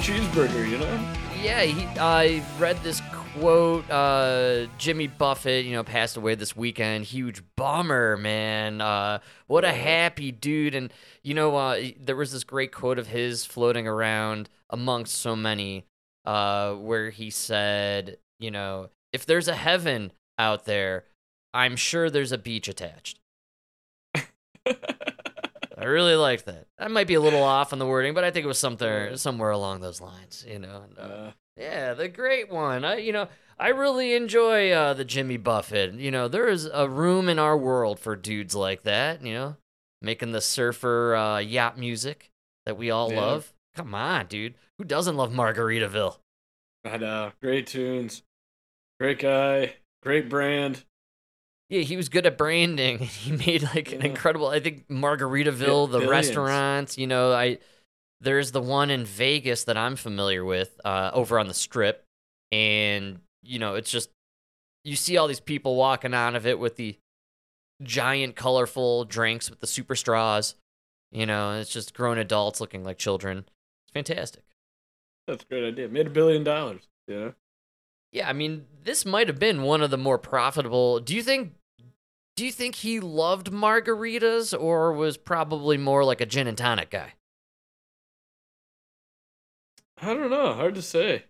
cheeseburger, you know? Yeah, he, I read this quote. Uh, Jimmy Buffett, you know, passed away this weekend. Huge bummer, man. Uh, what a happy dude. And, you know, uh, there was this great quote of his floating around amongst so many uh, where he said, you know, if there's a heaven out there, I'm sure there's a beach attached. I really liked that. I might be a little off on the wording, but I think it was something somewhere along those lines. You know, and, uh, Uh, yeah, the great one. I, you know, I really enjoy uh, the Jimmy Buffett. You know, there is a room in our world for dudes like that. You know, making the surfer uh, yacht music that we all Yeah. love. Come on, dude. Who doesn't love Margaritaville? I know. Great tunes. Great guy. Great brand. Yeah, he was good at branding. He made like an incredible. I think Margaritaville, the billions. restaurants. You know, I there's the one in Vegas that I'm familiar with, uh, over on the Strip, and you know, it's just you see all these people walking out of it with the giant, colorful drinks with the super straws. You know, it's just grown adults looking like children. It's fantastic. That's a great idea. Made a billion dollars. Yeah. Yeah, I mean, this might have been one of the more profitable. Do you think? Do you think he loved margaritas, or was probably more like a gin and tonic guy? I don't know. Hard to say.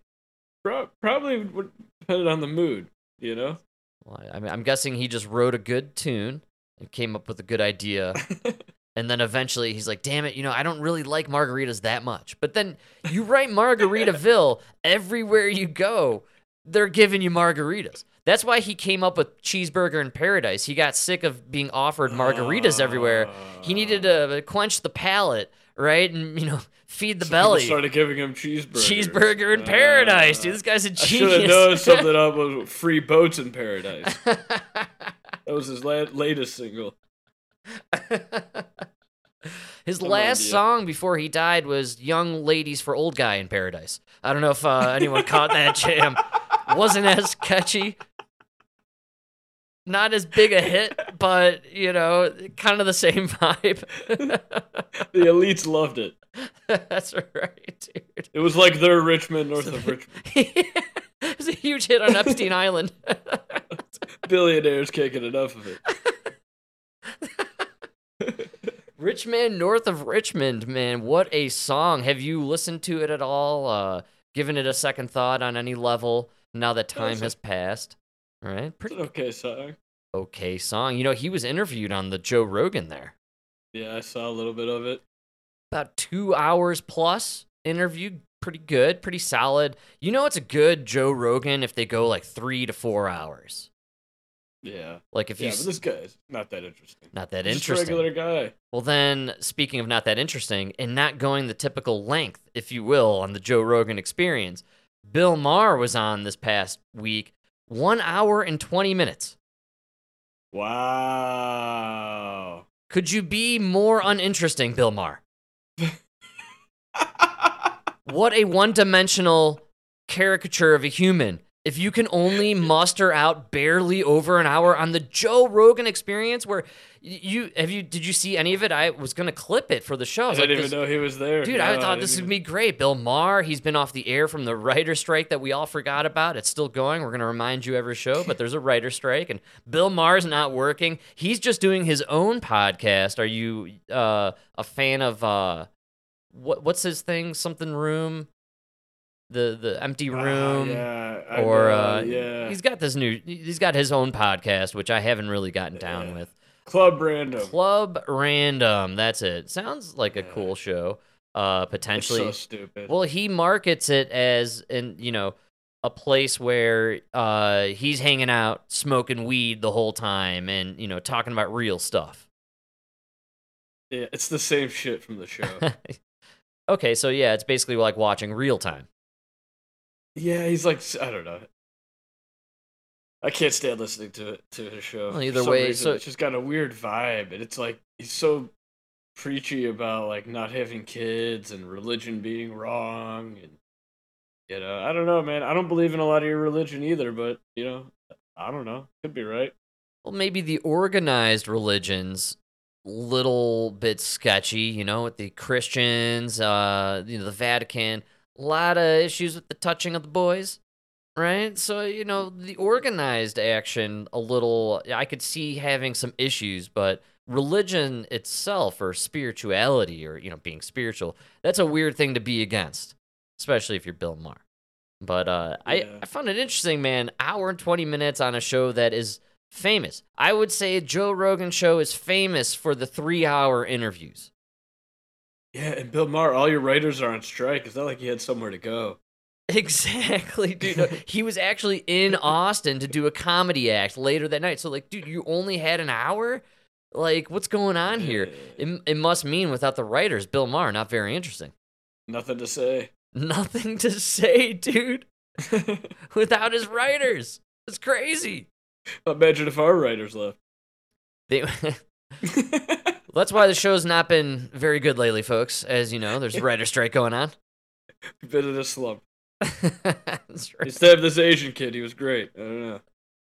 Pro- probably would depend on the mood, you know? Well, I mean, I'm guessing he just wrote a good tune and came up with a good idea, and then eventually he's like, "Damn it, you know, I don't really like margaritas that much." But then you write Margaritaville everywhere you go, they're giving you margaritas. That's why he came up with cheeseburger in paradise. He got sick of being offered margaritas everywhere. He needed to quench the palate, right, and you know, feed the So belly. started giving him cheeseburgers. Cheeseburger in paradise, Ah. dude. This guy's a I should have known something up with free boats in paradise. That was his la- latest single. His Some last idea. song before he died was "Young Ladies for Old Guy in Paradise." I don't know if uh, anyone caught that jam. Wasn't as catchy, not as big a hit, but you know, kind of the same vibe. The elites loved it. That's right, dude. It was like their Rich Men north of Richmond. it was a huge hit on Epstein Island. Billionaires can't get enough of it. Rich Men, north of Richmond, man, what a song. Have you listened to it at all? Uh, given it a second thought on any level now that time has passed? All right, pretty an okay song. okay song. You know, he was interviewed on the Joe Rogan there. Yeah, I saw a little bit of it. About two hours plus interview. Pretty good, pretty solid. You know, it's a good Joe Rogan if they go like three to four hours. Yeah. Like if you yeah, but this guy's not that interesting. not that interesting. regular guy. Well, then, speaking of not that interesting and not going the typical length, if you will, on the Joe Rogan experience, Bill Maher was on this past week, one hour and 20 minutes. Wow. Could you be more uninteresting, Bill Maher? What a one dimensional caricature of a human. If you can only muster out barely over an hour on the Joe Rogan experience, where you have you did you see any of it? I was gonna clip it for the show. I I didn't even know he was there. Dude, No, I thought didn't this would be great. Bill Maher, he's been off the air from the writer strike that we all forgot about. It's still going. We're going to remind you every show, but there's a writer strike, and Bill Maher's not working. He's just doing his own podcast. Are you uh, a fan of uh, what? What's his thing? Something room, the the empty Ah, room, yeah, or uh, yeah. he's got this new. He's got his own podcast, which I haven't really gotten down Yeah. with. Club Random. Club Random. That's it. Sounds like a Yeah. cool show. Uh, It's potentially. so stupid. Well, he markets it as in you know a place where uh he's hanging out, smoking weed the whole time, and you know talking about real stuff. yeah, it's the same shit from the show. okay, so yeah, it's basically like watching real time. yeah, he's like I don't know. I can't stand listening to it to his show. Well, either way, reason. so- it's just got a weird vibe, and it's like he's so preachy about like not having kids and religion being wrong, and you know, I don't know, man. I don't believe in a lot of your religion either, but you know, I don't know. Could be right. Well, maybe the organized religions little bit sketchy, you know, with the Christians, uh, you know, the Vatican. A lot of issues with the touching of the boys, right? So, you know, the organized action, a little, I could see having some issues, but religion itself or spirituality or, you know, being spiritual, that's a weird thing to be against, especially if you're Bill Maher. But uh, I, Yeah. I found it interesting, man. Hour and 20 minutes on a show that is famous. I would say Joe Rogan show is famous for the three hour interviews. Yeah, and Bill Maher, all your writers are on strike. It's not like you had somewhere to go. Exactly, dude. No, he was actually in Austin to do a comedy act later that night. So, like, dude, you only had an hour? Like, what's going on here? It, it must mean without the writers, Bill Maher, not very interesting. Nothing to say. Nothing to say, dude, without his writers. It's crazy. Imagine if our writers left. They, that's why the show's not been very good lately, folks. As you know, there's a writer strike going on. Bit of a slump. That's right. Instead of this Asian kid, he was great. I don't know.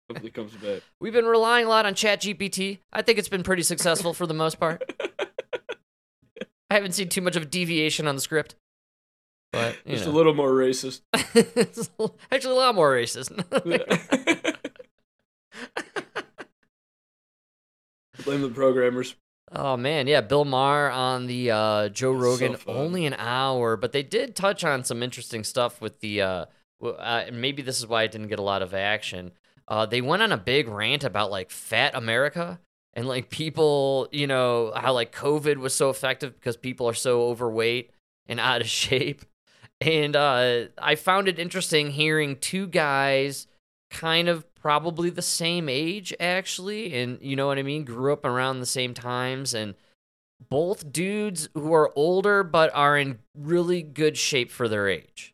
Hopefully, comes back. We've been relying a lot on ChatGPT. I think it's been pretty successful for the most part. I haven't seen too much of a deviation on the script. But, you Just a little more racist. actually a lot more racist. Blame the programmers. Oh man, yeah, Bill Maher on the uh, Joe so Rogan, fun. only an hour, but they did touch on some interesting stuff with the. Uh, uh, and maybe this is why it didn't get a lot of action. Uh, they went on a big rant about like fat America and like people, you know, how like COVID was so effective because people are so overweight and out of shape. And uh, I found it interesting hearing two guys kind of probably the same age actually and you know what i mean grew up around the same times and both dudes who are older but are in really good shape for their age.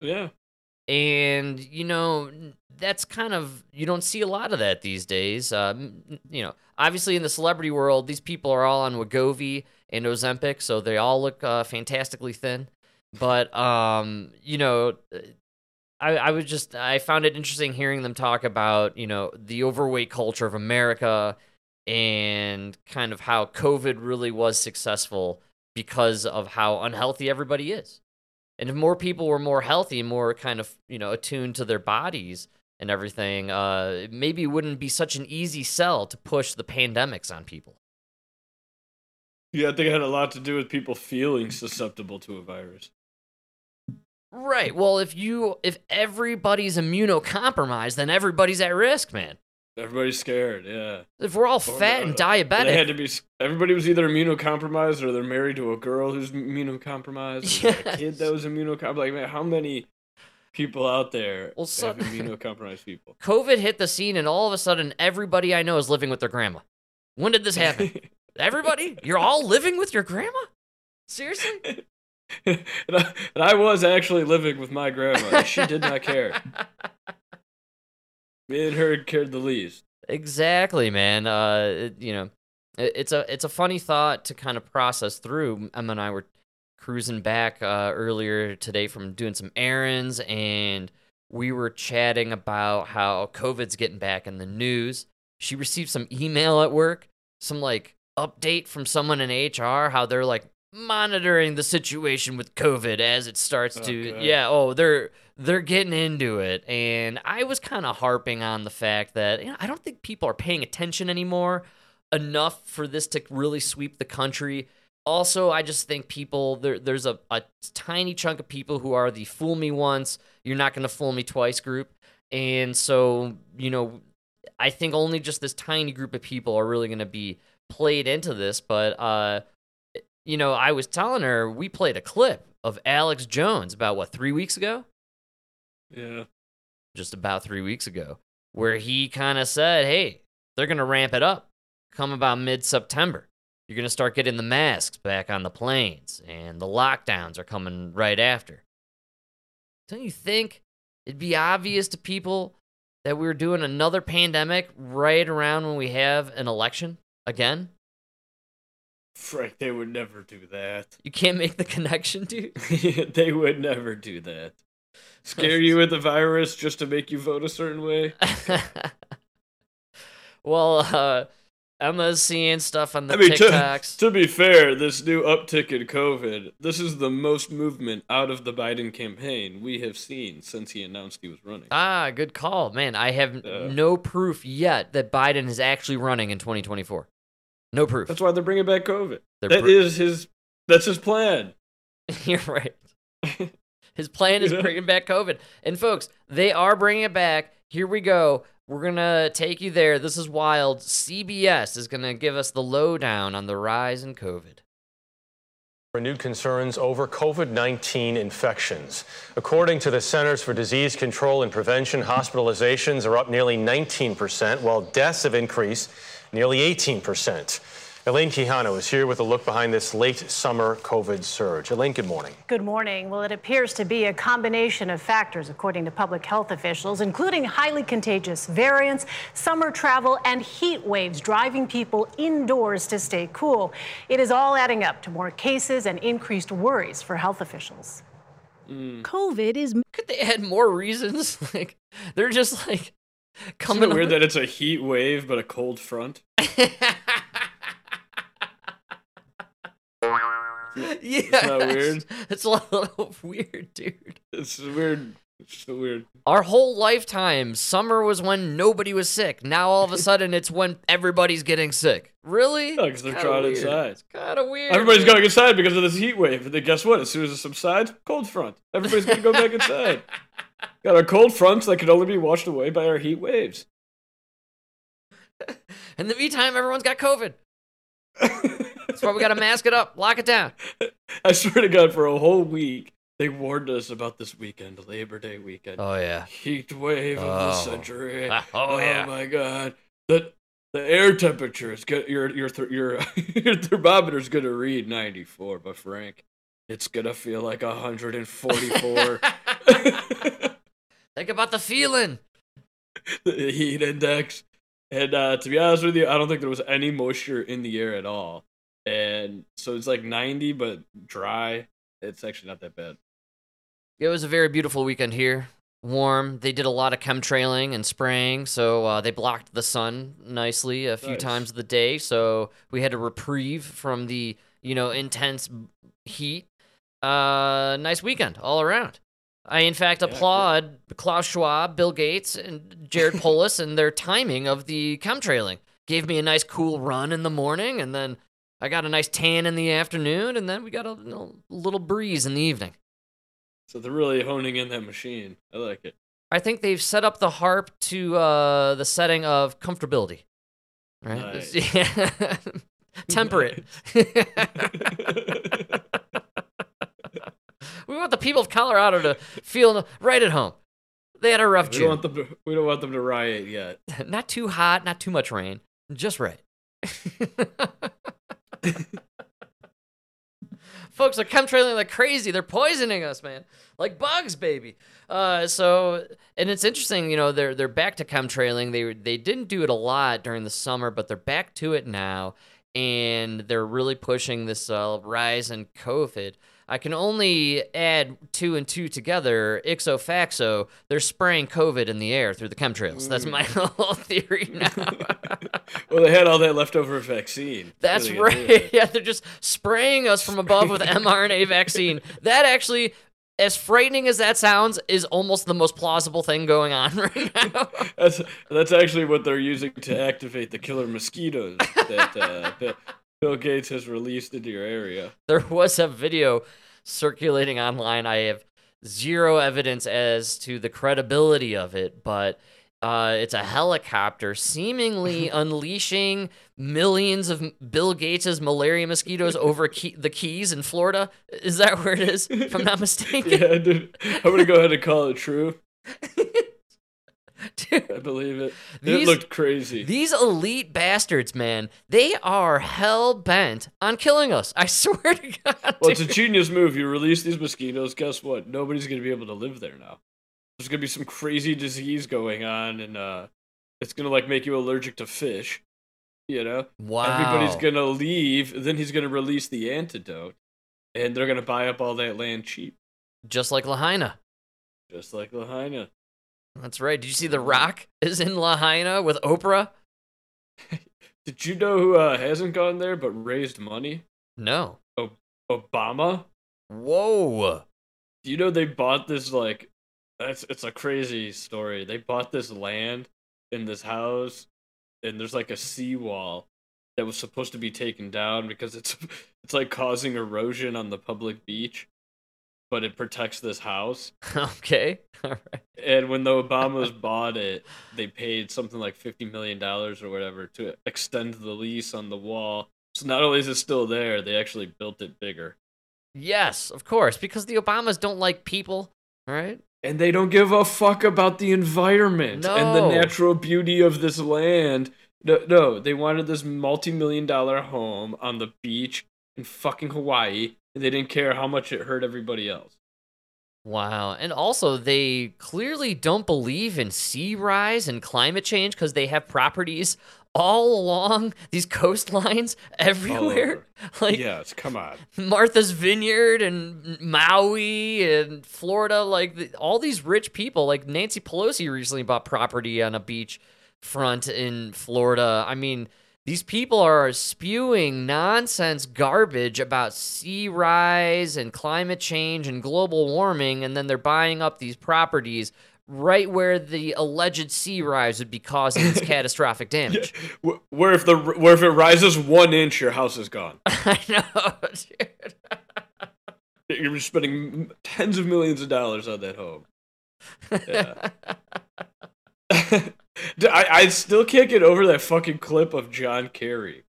Yeah. and you know that's kind of you don't see a lot of that these days. Um, you know obviously in the celebrity world these people are all on Wegovy and Ozempic so they all look uh, fantastically thin. But um you know I, I was just I found it interesting hearing them talk about you know the overweight culture of America and kind of how COVID really was successful because of how unhealthy everybody is. And if more people were more healthy more kind of you know attuned to their bodies and everything, uh, maybe it wouldn't be such an easy sell to push the pandemics on people. Yeah, I think it had a lot to do with people feeling susceptible to a virus. Right. Well, if you if everybody's immunocompromised, then everybody's at risk, man. Everybody's scared. Yeah. If we're all fat and uh, They diabetic, had to be. Everybody was either immunocompromised or they're married to a girl who's immunocompromised. A kid that was immunocompromised. Like, man, how many people out there Well, so- have immunocompromised people? COVID hit the scene, and all of a sudden, everybody I know is living with their grandma. When did this happen? Everybody? You're all living with your grandma? Seriously? and, I, and I was actually living with my grandma. She did not care. Me and her cared the least. exactly, man. Uh, it- you know, it, it's a it's a funny thought to kind of process through. Emma and I were cruising back uh, earlier today from doing some errands, and we were chatting about how COVID's getting back in the news. She received some email at work, some like update from someone in HR, how they're like monitoring the situation with COVID as it starts to yeah, oh, they're they're getting into it. And I was kind of harping on the fact that you know, I don't think people are paying attention anymore enough for this to really sweep the country. Also, I just think people there there's a, a tiny chunk of people who are the fool me once, you're not gonna fool me twice group. And so, you know, I think only just this tiny group of people are really gonna be played into this. But uh you know, I was telling her we played a clip of Alex Jones about what, three weeks ago? Yeah. just about three weeks ago, where he kind of said, hey, they're going to ramp it up come about mid September. You're going to start getting the masks back on the planes, and the lockdowns are coming right after. Don't you think it'd be obvious to people that we were doing another pandemic right around when we have an election again? Frank, they would never do that. You can't make the connection, dude. they would never do that. Scare you with the virus just to make you vote a certain way? well, uh, Emma's seeing stuff on the I mean, to, TikToks. to be fair, this new uptick in COVID, this is the most movement out of the Biden campaign we have seen since he announced he was running. Ah, good call. Man, I have Yeah. no proof yet that Biden is actually running in 2024. No proof. That's why they're bringing back COVID. They're That br- is his. That's his plan. You're right. His plan is You know? bringing back COVID. And folks, they are bringing it back. Here we go. We're going to take you there. This is wild. CBS is going to give us the lowdown on the rise in COVID. Renewed concerns over COVID 19 infections. According to the Centers for Disease Control and Prevention, hospitalizations are up nearly 19%, while deaths have increased nearly 18%. Elaine Quijano is here with a look behind this late summer COVID surge. Elaine, good morning. Good morning. Well, it appears to be a combination of factors, according to public health officials, including highly contagious variants, summer travel, and heat waves driving people indoors to stay cool. It is all adding up to more cases and increased worries for health officials. Mm. COVID is Could they add more reasons? like, they're just like Isn't coming it weird that it's a heat wave but a cold front? yeah. not weird? It's a little weird, dude. It's weird. It's so weird. Our whole lifetime, summer was when nobody was sick. Now all of a sudden, it's when everybody's getting sick. Really? No, 'cause they're trying inside. It's kind of weird. Everybody's dude. going inside because of this heat wave. And then guess what? As soon as it subsides, cold front. Everybody's going to go back inside. Got a cold front that can only be washed away by our heat waves. In the meantime, everyone's got COVID. That's why we got to mask it up, lock it down. I swear to God, for a whole week, they warned us about this weekend, Labor Day weekend. Oh yeah. Heat wave of the Oh. century. Ah, oh, yeah. my God. The the air temperature is good. Your your your your thermometer's gonna read 94, but Frank, it's gonna feel like 144. Think about the feeling. the heat index. And uh, to be honest with you, I don't think there was any moisture in the air at all. And so it's like 90, but dry. It's actually not that bad. It was a very beautiful weekend here. Warm. They did a lot of chemtrailing and spraying, so uh, they blocked the sun nicely a few Nice. times of the day. So we had a reprieve from the you know intense heat. Uh, nice weekend all around. I in fact Yeah, applaud Klaus Schwab, Bill Gates, and Jared Polis and their timing of the chemtrailing. Gave me a nice cool run in the morning, and then I got a nice tan in the afternoon, and then we got a little, little breeze in the evening. So they're really honing in that machine. I like it. I think they've set up the HAARP to uh, the setting of comfortability. Right? Nice. Yeah. Temperate. want the people of Colorado to feel right at home. They had a rough we don't June. want them to. We don't want them to riot yet. not too hot, not too much rain, just right. Folks are chemtrailing like crazy. They're poisoning us, man, like bugs, baby. Uh, so, and it's interesting, you know, they're they're back to chemtrailing. They they didn't do it a lot during the summer, but they're back to it now, and they're really pushing this uh, rise in COVID. I can only add two and two together. Ixo faxo, they're spraying COVID in the air through the chemtrails. That's my whole theory now. well, they had all that leftover vaccine. That's What are they gonna do with right. it? Yeah, they're just spraying us from above with mRNA vaccine. That actually, as frightening as that sounds, is almost the most plausible thing going on right now. That's that's actually what they're using to activate the killer mosquitoes that uh, that Bill Gates has released into your area. there was a video circulating online. I have zero evidence as to the credibility of it, but uh, it's a helicopter seemingly unleashing millions of Bill Gates's malaria mosquitoes over Key- the Keys in Florida. Is that where it is? If I'm not mistaken. Yeah, dude. I'm gonna go ahead and call it true. Dude, I believe it. These- it looked crazy. These elite bastards, man, they are hell bent on killing us. I swear to God. well, it's a genius move. You release these mosquitoes. Guess what? Nobody's gonna be able to live there now. There's gonna be some crazy disease going on, and uh, it's gonna like make you allergic to fish. You know, wow. everybody's gonna leave. Then he's gonna release the antidote, and they're gonna buy up all that land cheap, Just like Lahaina. just like Lahaina. That's right. Did you see The Rock is in Lahaina with Oprah? Did you know who uh, hasn't gone there but raised money? No. Obama. Whoa. Do you know they bought this like? That's it's a crazy story. They bought this land in this house, and there's like a seawall that was supposed to be taken down because it's it's like causing erosion on the public beach, but it protects this house. Okay. All right. And when the Obamas bought it, they paid something like fifty million dollars or whatever to extend the lease on the wall. So not only is it still there, they actually built it bigger. Yes, of course, because the Obamas don't like people. All right. And they don't give a fuck about the environment and the natural beauty of this land. No, no, they wanted this multi-million dollar home on the beach in fucking Hawaii, they didn't care how much it hurt everybody else. Wow. And also, they clearly don't believe in sea rise and climate change because they have properties all along these coastlines everywhere. Like yes, come on. Martha's Vineyard and Maui and Florida. Like the, all these rich people, like Nancy Pelosi recently bought property on a beach front in Florida. I mean, these people are spewing nonsense garbage about sea rise and climate change and global warming, and then they're buying up these properties right where the alleged sea rise would be causing its catastrophic damage. Wh- Where if the where if it rises one inch, your house is gone. I know, dude. You're spending tens of millions of dollars on that home. Yeah. I, I still can't get over that fucking clip of John Kerry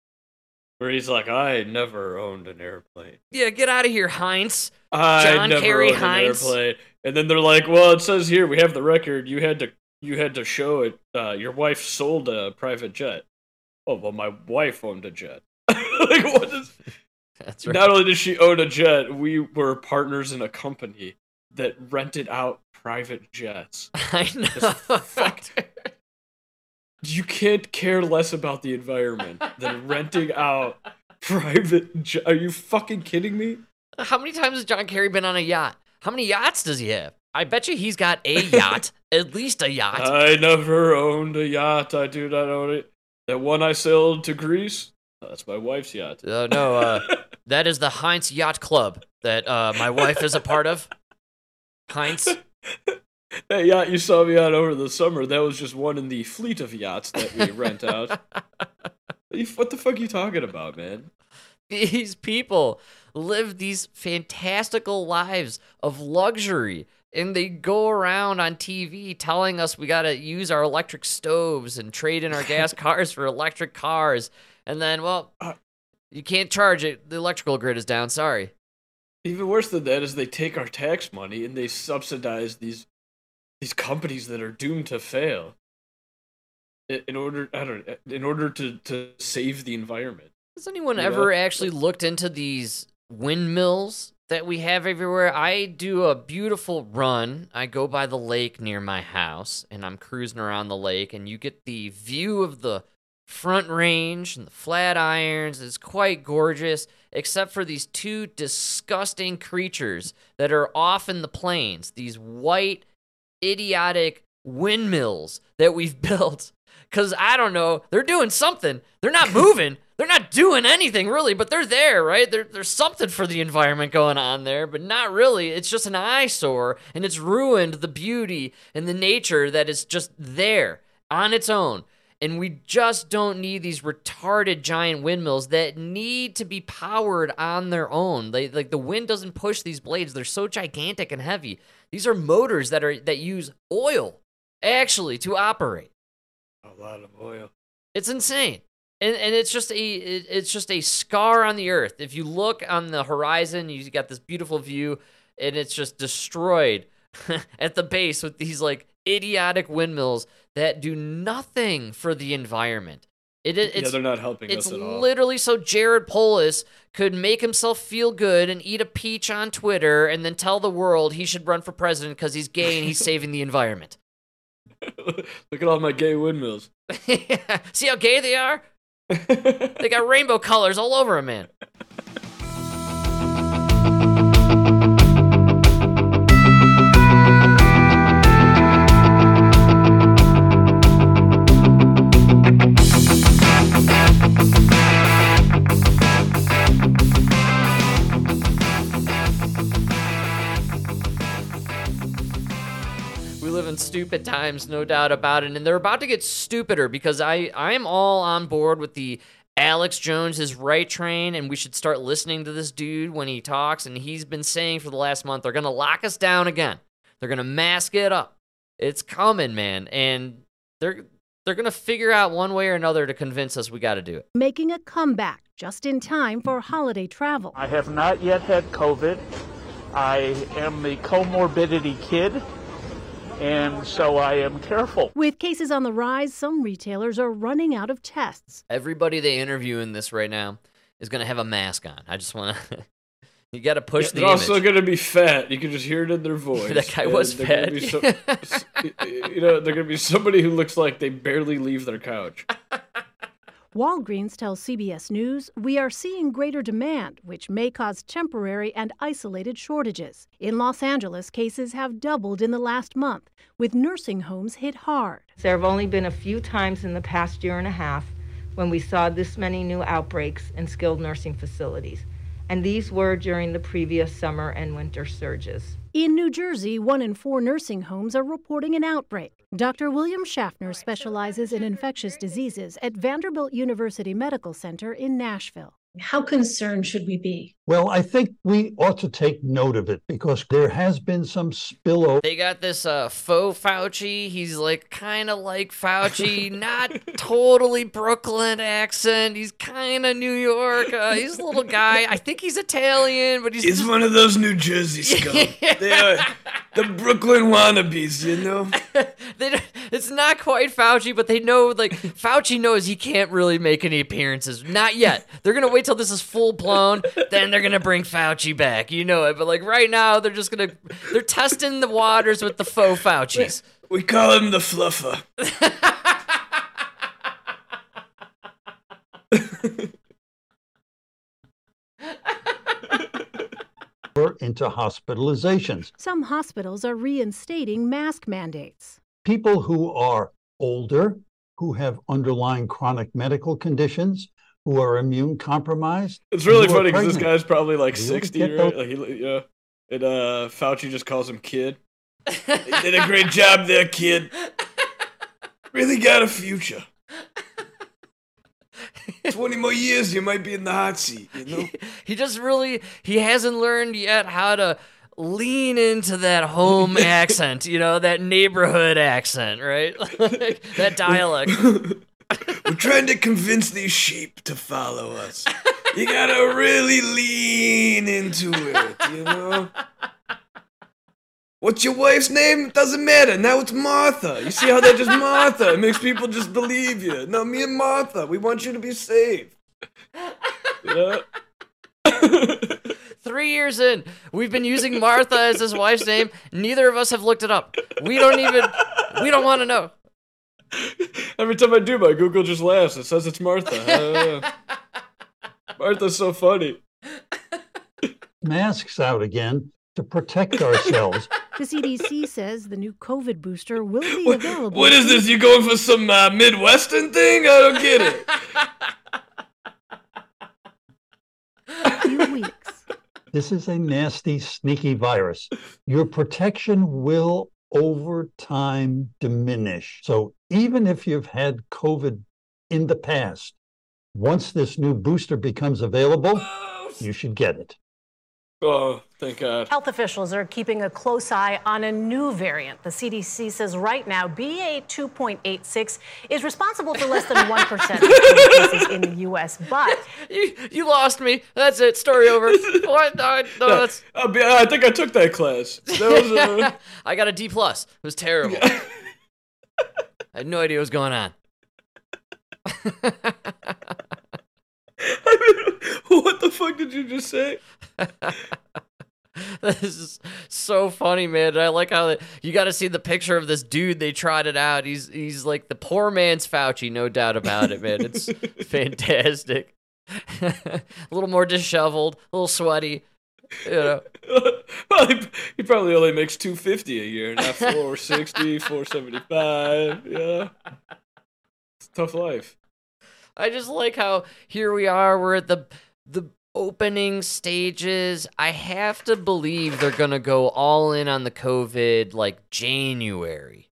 where he's like, I never owned an airplane. yeah, get out of here, Heinz. I John never Kerry owned Heinz. an airplane. And then they're like, Well, it says here we have the record. You had to you had to show it. Uh, your wife sold a private jet. Oh well, my wife owned a jet. like what is? That's right. Not only did she own a jet, we were partners in a company that rented out private jets. I know. fuck. You can't care less about the environment than renting out private. Are you fucking kidding me? How many times has John Kerry been on a yacht? How many yachts does he have? I bet you he's got a yacht, at least a yacht. I never owned a yacht. I do not own it. That one I sailed to Greece, that's my wife's yacht. Uh, no, uh, that is the Heinz Yacht Club that uh, my wife is a part of. Heinz. That yacht you saw me on over the summer, that was just one in the fleet of yachts that we rent out. What the fuck are you talking about, man? These people live these fantastical lives of luxury. And they go around on TV telling us we got to use our electric stoves and trade in our gas cars for electric cars. And then, well, Uh, you can't charge it. The electrical grid is down. Sorry. Even worse than that is they take our tax money and they subsidize these these companies that are doomed to fail. In order, I don't, know, in order to to save the environment. Has anyone You know? ever actually looked into these windmills that we have everywhere? I do a beautiful run. I go by the lake near my house and I'm cruising around the lake, and you get the view of the front range and the flat irons. It's quite gorgeous, except for these two disgusting creatures that are off in the plains. These white, idiotic windmills that we've built. Because I don't know, they're doing something. They're not moving. they're not doing anything really, but they're there, right? There, there's something for the environment going on there, but not really. It's just an eyesore, and it's ruined the beauty and the nature that is just there on its own. And we just don't need these retarded giant windmills that need to be powered on their own. They like the wind doesn't push these blades. They're so gigantic and heavy. These are motors that are that use oil actually to operate. A lot of oil. It's insane. And, and it's just a it- it's just a scar on the earth. If you look on the horizon, you got this beautiful view, and it's just destroyed at the base with these like idiotic windmills that do nothing for the environment. It, it yeah, they're not helping it's us at all. literally so Jared Polis could make himself feel good and eat a peach on Twitter and then tell the world he should run for president because he's gay and he's saving the environment. Look at all my gay windmills. See how gay they are? They got rainbow colors all over them, man. Stupid times, no doubt about it. And they're about to get stupider because I I'm all on board with the Alex Jones is right train, and we should start listening to this dude when he talks. And he's been saying for the last month, they're gonna lock us down again. They're gonna mask it up. It's coming, man, and they're they're gonna figure out one way or another to convince us we got to do it. Making a comeback just in time for holiday travel. I have not yet had COVID. I am the comorbidity kid, and so I am careful. With cases on the rise, some retailers are running out of tests. Everybody they interview in this right now is gonna have a mask on. I just want to. you got to push the They're also gonna be fat. You can just hear it in their voice. That guy And was they're gonna fat. so- you know, they're gonna be somebody who looks like they barely leave their couch. Walgreens tells CBS News we are seeing greater demand, which may cause temporary and isolated shortages. In Los Angeles, cases have doubled in the last month, with nursing homes hit hard. There have only been a few times in the past year and a half when we saw this many new outbreaks in skilled nursing facilities, and these were during the previous summer and winter surges. In New Jersey, one in four nursing homes are reporting an outbreak. Dr. William Schaffner specializes in infectious diseases at Vanderbilt University Medical Center in Nashville. How concerned should we be? Well, I think we ought to take note of it because there has been some spillover. They got this uh, faux Fauci. He's like kind of like Fauci, not totally Brooklyn accent. He's kind of New York. Uh, he's a little guy. I think he's Italian, but he's He's just- one of those New Jersey scum. they are the Brooklyn wannabes, you know. they, don't- it's not quite Fauci, but they know like Fauci knows he can't really make any appearances. Not yet. They're gonna wait till this is full blown, then they're gonna bring Fauci back. You know it. But like right now, they're just gonna they're testing the waters with the faux Faucis. We call him the fluffer. into hospitalizations. Some hospitals are reinstating mask mandates. People who are older, who have underlying chronic medical conditions, who are immune compromised. It's really and who are funny because this guy's probably like You sixty, get right? Like he, yeah. And uh, Fauci just calls him kid. You did a great job there, kid. Really got a future. Twenty more years, you might be in the hot seat. You know. he just really he hasn't learned yet how to lean into that home accent, you know, that neighborhood accent, right? like, that dialect. We're trying to convince these sheep to follow us. You gotta really lean into it, you know? What's your wife's name? Doesn't matter. Now it's Martha. You see how they're just Martha? It makes people just believe you. No, me and Martha, we want you to be safe. Yeah. Three years in, we've been using Martha as his wife's name. Neither of us have looked it up. We don't even we don't want to know. Every time I do, my Google just laughs. It says it's Martha. Martha's so funny. Masks out again to protect ourselves. The CDC says the new COVID booster will be What, available. what is this? You going for some uh, Midwestern thing? I don't get it. a few weeks. This is a nasty, sneaky virus. Your protection will over time diminish. So even if you've had COVID in the past, once this new booster becomes available, you should get it. Oh, thank God. Health officials are keeping a close eye on a new variant. The CDC says right now BA 2.86 is responsible for less than 1% of cases in the U.S. But You you lost me. That's it. Story over. What? No, no, that's, I'll be, I think I took that class. That was, uh, I got a D plus. It was terrible. I had no idea what was going on. What the fuck did you just say? this is so funny, man. I like how they, you got to see the picture of this dude they trotted out. He's he's like the poor man's Fauci, no doubt about it, man. It's fantastic. a little more disheveled, a little sweaty. You know, well, he, he probably only makes 250 a year, not 460, 475. Yeah. It's a tough life. I just like how here we are. We're at the the opening stages. I have to believe they're gonna go all in on the COVID like January.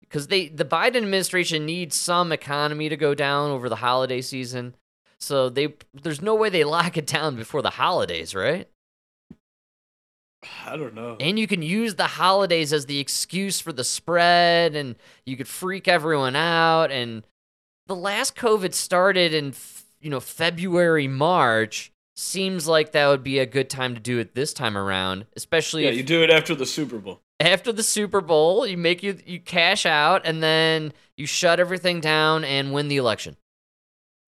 because they the Biden administration needs some economy to go down over the holiday season. So they there's no way they lock it down before the holidays, right? I don't know. And you can use the holidays as the excuse for the spread, and you could freak everyone out. And the last COVID started in you know February, March. Seems like that would be a good time to do it this time around, especially Yeah, if you do it after the Super Bowl. after the Super Bowl. You make you you cash out, and then you shut everything down and win the election.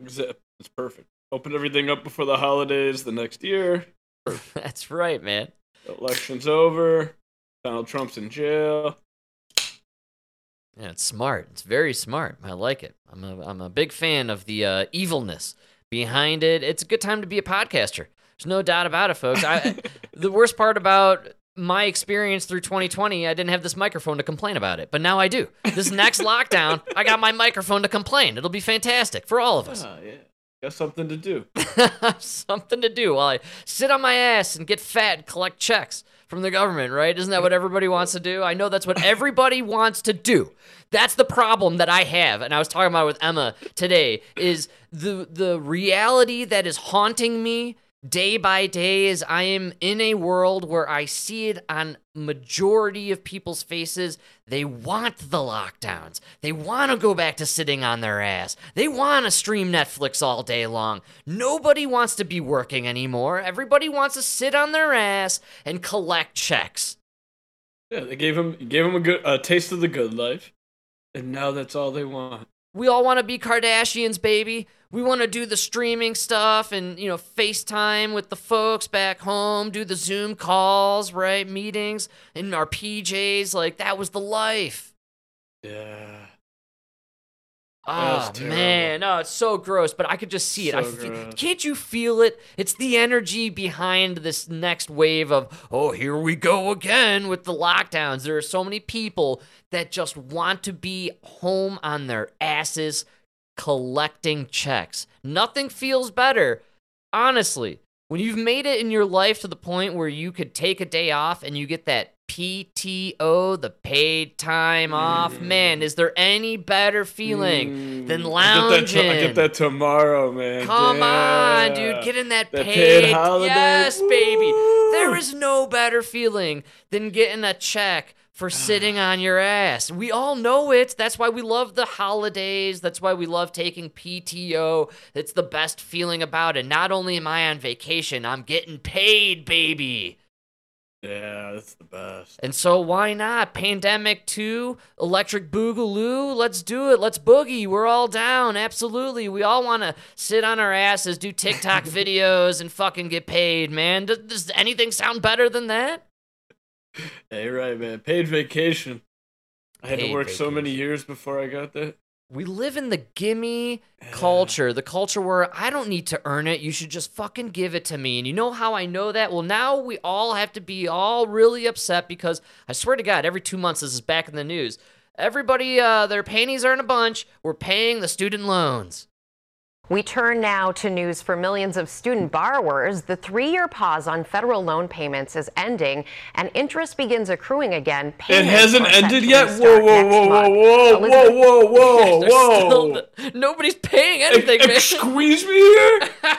It's perfect. Open everything up before the holidays the next year. That's right, man. Election's over. Donald Trump's in jail. Yeah, it's smart. It's very smart. I like it. I'm a I'm a big fan of the uh, evilness behind it. It's a good time to be a podcaster. There's no doubt about it, folks. I, the worst part about my experience through 2020, I didn't have this microphone to complain about it, but now I do. This next lockdown, I got my microphone to complain. It'll be fantastic for all of us. Ah, yeah. Got something to do. Something to do while I sit on my ass and get fat and collect checks from the government, right? Isn't that what everybody wants to do? I know that's what everybody wants to do. That's the problem that I have, and I was talking about it with Emma today. Is the the reality that is haunting me day by day as I am in a world where I see it on majority of people's faces. They want the lockdowns. They want to go back to sitting on their ass. They want to stream Netflix all day long. Nobody wants to be working anymore. Everybody wants to sit on their ass and collect checks. Yeah, they gave him gave him a good a taste of the good life, and now that's all they want. We all want to be Kardashians, baby. We want to do the streaming stuff and, you know, FaceTime with the folks back home, do the Zoom calls, right? Meetings in our PJs. Like, that was the life. Yeah. Oh, man. No, it's so gross, but I could just see it. I So gross. can't you feel it? It's the energy behind this next wave of, oh, here we go again with the lockdowns. There are so many people that just want to be home on their asses collecting checks. Nothing feels better, honestly. When you've made it in your life to the point where you could take a day off and you get that PTO, the paid time off, man, is there any better feeling than Mm, I lounging? get, that to- I get that tomorrow, man. Come on, dude, get in that, That paid. paid holiday. Yes, baby. There is no better feeling than getting a check for sitting on your ass. We all know it. That's why we love the holidays. That's why we love taking PTO. It's the best feeling about it. Not only am I on vacation, I'm getting paid, baby. Yeah, that's the best. And so why not? Pandemic 2, Electric Boogaloo, let's do it. Let's boogie. We're all down. Absolutely. We all want to sit on our asses, do TikTok videos, and fucking get paid, man. Does, does anything sound better than that? Hey, right, man. Paid vacation. I had Paid to work so many years before I got that. We live in the gimme culture, the culture where I don't need to earn it. You should just fucking give it to me. And you know how I know that? Well, now we all have to be all really upset because I swear to God, every two months this is back in the news. Everybody, uh, their panties are in a bunch. We're paying the student loans. We turn now to news for millions of student borrowers. The three year pause on federal loan payments is ending, and interest begins accruing again. It hasn't ended yet? restart Whoa, whoa, whoa, whoa, whoa, whoa, whoa, whoa, whoa. nobody's paying anything, man. Squeeze me here?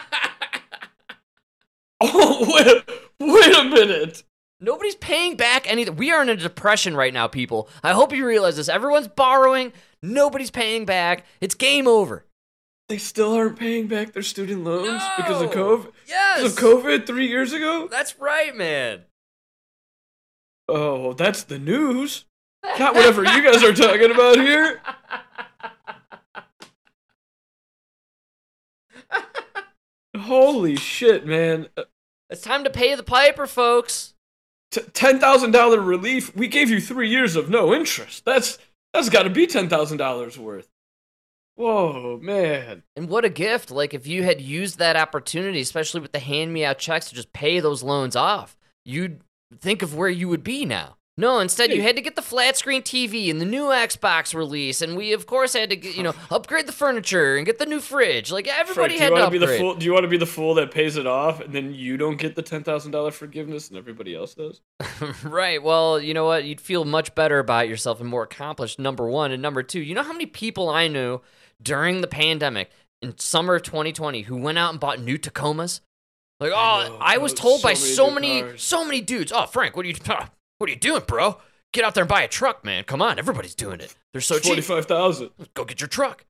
oh, wait, wait a minute. Nobody's paying back anything. We are in a depression right now, people. I hope you realize this. Everyone's borrowing. Nobody's paying back. It's game over. They still aren't paying back their student loans because of COVID? Yes. Because of COVID three years ago? That's right, man. Oh, that's the news. Not whatever you guys are talking about here. Holy shit, man. Uh, It's time to pay the piper, folks. T- $10,000 relief. We gave you 3 years of no interest. That's that's got to be $10,000 worth. Whoa, man. And what a gift. Like, if you had used that opportunity, especially with the hand me out checks, to just pay those loans off, you'd think of where you would be now. No, instead you had to get the flat screen TV and the new Xbox release, and we of course had to get, you know upgrade the furniture and get the new fridge. Like everybody Frank, had do you to want to be the fool? Do you want to be the fool that pays it off, and then you don't get the ten thousand dollar forgiveness, and everybody else does? right. Well, you know what? You'd feel much better about yourself and more accomplished. Number one and number two. You know how many people I knew during the pandemic in summer of 2020 who went out and bought new Tacomas? Like, oh, know. I was told so by many so many, cars. so many dudes. Oh, Frank, what are you, what are you doing, bro? Get out there and buy a truck, man. Come on, everybody's doing it. They're so Forty cheap. five thousand. Go get your truck.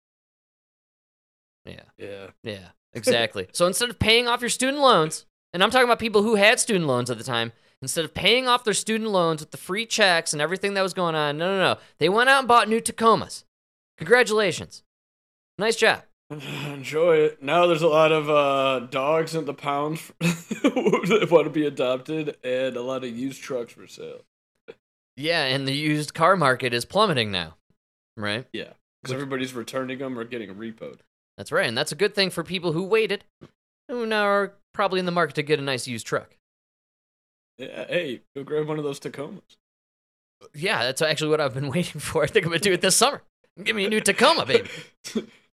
Yeah. Yeah. Yeah, exactly. so instead of paying off your student loans, and I'm talking about people who had student loans at the time, instead of paying off their student loans with the free checks and everything that was going on, no, no, no. They went out and bought new Tacomas. Congratulations. Nice job. Enjoy it. Now there's a lot of uh, dogs in the pound that want to be adopted, and a lot of used trucks for sale. Yeah, and the used car market is plummeting now, right? Yeah, because everybody's returning them or getting repoed. That's right, and that's a good thing for people who waited, who now are probably in the market to get a nice used truck. Yeah, hey, go grab one of those Tacomas. Yeah, that's actually what I've been waiting for. I think I'm gonna do it this summer. Give me a new Tacoma, baby.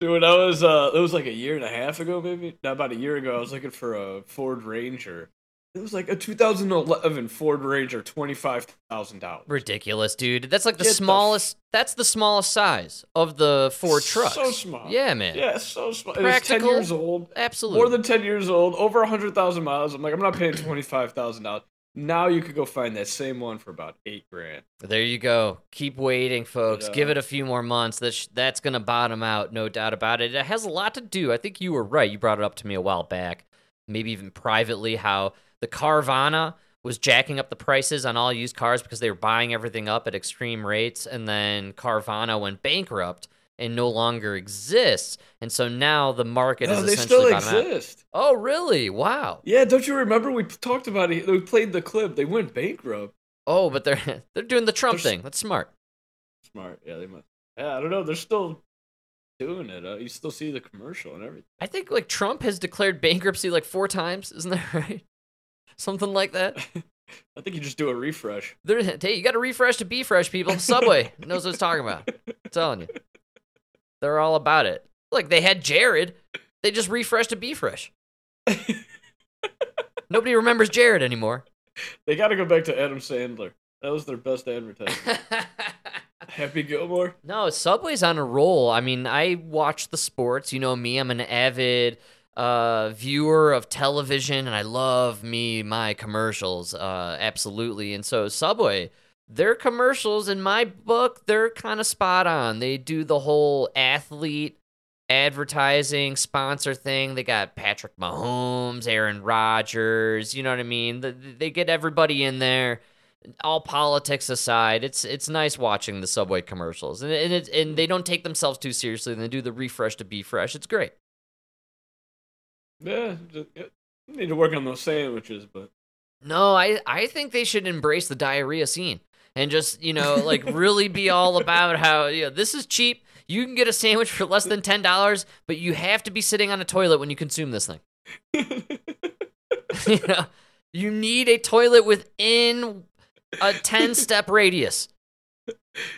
Dude, when I was uh, it was like a year and a half ago, maybe not about a year ago. I was looking for a Ford Ranger. It was like a 2011 Ford Ranger, twenty five thousand dollars. Ridiculous, dude. That's like the Get the f- smallest. that's the smallest size of the Ford trucks. So small. Yeah, man. Yeah, so small. It was ten years old. Absolutely. More than ten years old. Over hundred thousand miles. I'm like, I'm not paying twenty five thousand dollars. Now you could go find that same one for about eight grand. There you go. Keep waiting, folks. Uh, Give it a few more months. That's that's gonna bottom out, no doubt about it. It has a lot to do. I think you were right. You brought it up to me a while back, maybe even privately, how the Carvana was jacking up the prices on all used cars because they were buying everything up at extreme rates, and then Carvana went bankrupt and no longer exists, and so now the market No, is they essentially still exist. Oh, really? Wow. Yeah, don't you remember we talked about it? We played the clip. They went bankrupt. Oh, but they're they're doing the Trump They're thing. That's smart. Smart. Yeah, they must. Yeah, I don't know. They're still doing it. Uh, you still see the commercial and everything. I think like Trump has declared bankruptcy like four times, isn't that right? Something like that. I think you just do a refresh. There, hey, you got to refresh to be fresh, people. Subway knows what it's talking about. I'm telling you, they're all about it. Look, they had Jared. They just refreshed to be fresh. Nobody remembers Jared anymore. They got to go back to Adam Sandler. That was their best advertisement. Happy Gilmore. No, Subway's on a roll. I mean, I watch the sports. You know me, I'm an avid uh, viewer of television, and I love me my commercials. Uh, absolutely. And so Subway, their commercials in my book, they're kind of spot on. They do the whole athlete advertising sponsor thing. They got Patrick Mahomes, Aaron Rodgers. You know what I mean? The- They get everybody in there all politics aside, it's it's nice watching the Subway commercials, and and, it, and they don't take themselves too seriously. And they do the refresh to be fresh. It's great. Yeah, yeah, need to work on those sandwiches, but No, I I think they should embrace the diarrhea scene and just you know like really be all about how you know this is cheap. You can get a sandwich for less than ten dollars, but you have to be sitting on a toilet when you consume this thing. you know, you need a toilet within a ten step radius.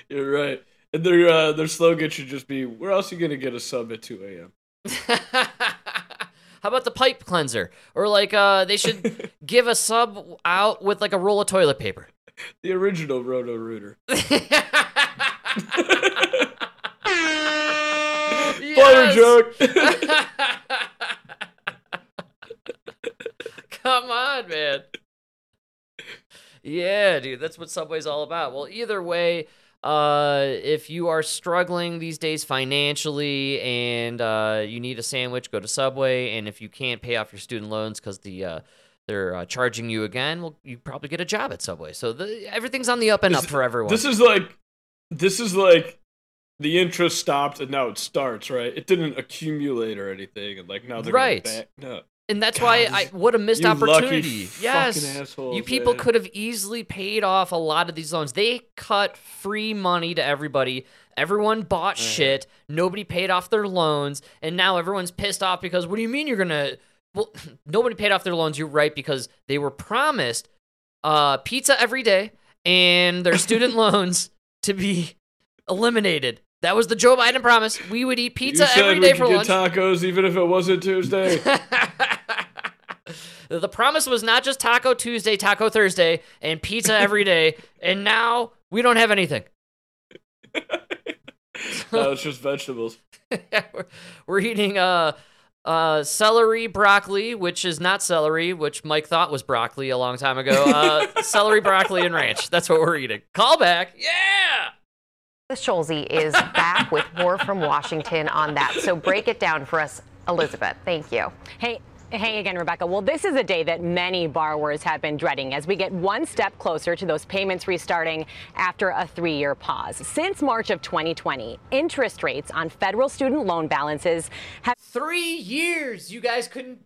you're right. And their uh, their slogan should just be, "Where else are you gonna get a sub at 2 a.m.?" How about the pipe cleanser? Or like uh they should give a sub out with like a roll of toilet paper. The original Roto Rooter. Yes! joke. Come on, man. Yeah, dude, that's what Subway's all about. Well, either way, uh, if you are struggling these days financially and uh, you need a sandwich, go to Subway. And if you can't pay off your student loans because the uh, they're uh, charging you again, well, you probably get a job at Subway. So the, everything's on the up and up for everyone. This is like, this is like, the interest stopped and now it starts. Right? It didn't accumulate or anything, and like now they're Right. Back. No. And that's God, why I what a missed opportunity. Yes. assholes, you people man. could have easily paid off a lot of these loans. They cut free money to everybody. Everyone bought shit. Nobody paid off their loans, and now everyone's pissed off because what do you mean you're going to Well, nobody paid off their loans, you're right because they were promised uh pizza every day and their student loans to be eliminated. That was the Joe Biden promise. We would eat pizza every day for get lunch. tacos even if it wasn't Tuesday. the promise was not just Taco Tuesday, Taco Thursday, and pizza every day, and now we don't have anything. no, it's just vegetables. we're, we're eating uh uh celery broccoli which is not celery which mike thought was broccoli a long time ago uh celery broccoli and ranch that's what we're eating call back yeah Schulze is back with more from Washington on that. So break it down for us, Elizabeth. Thank you. Hey, Hey again, Rebecca. Well, this is a day that many borrowers have been dreading as we get one step closer to those payments restarting after a three year pause. Since March of 2020, interest rates on federal student loan balances have. Three years! You guys couldn't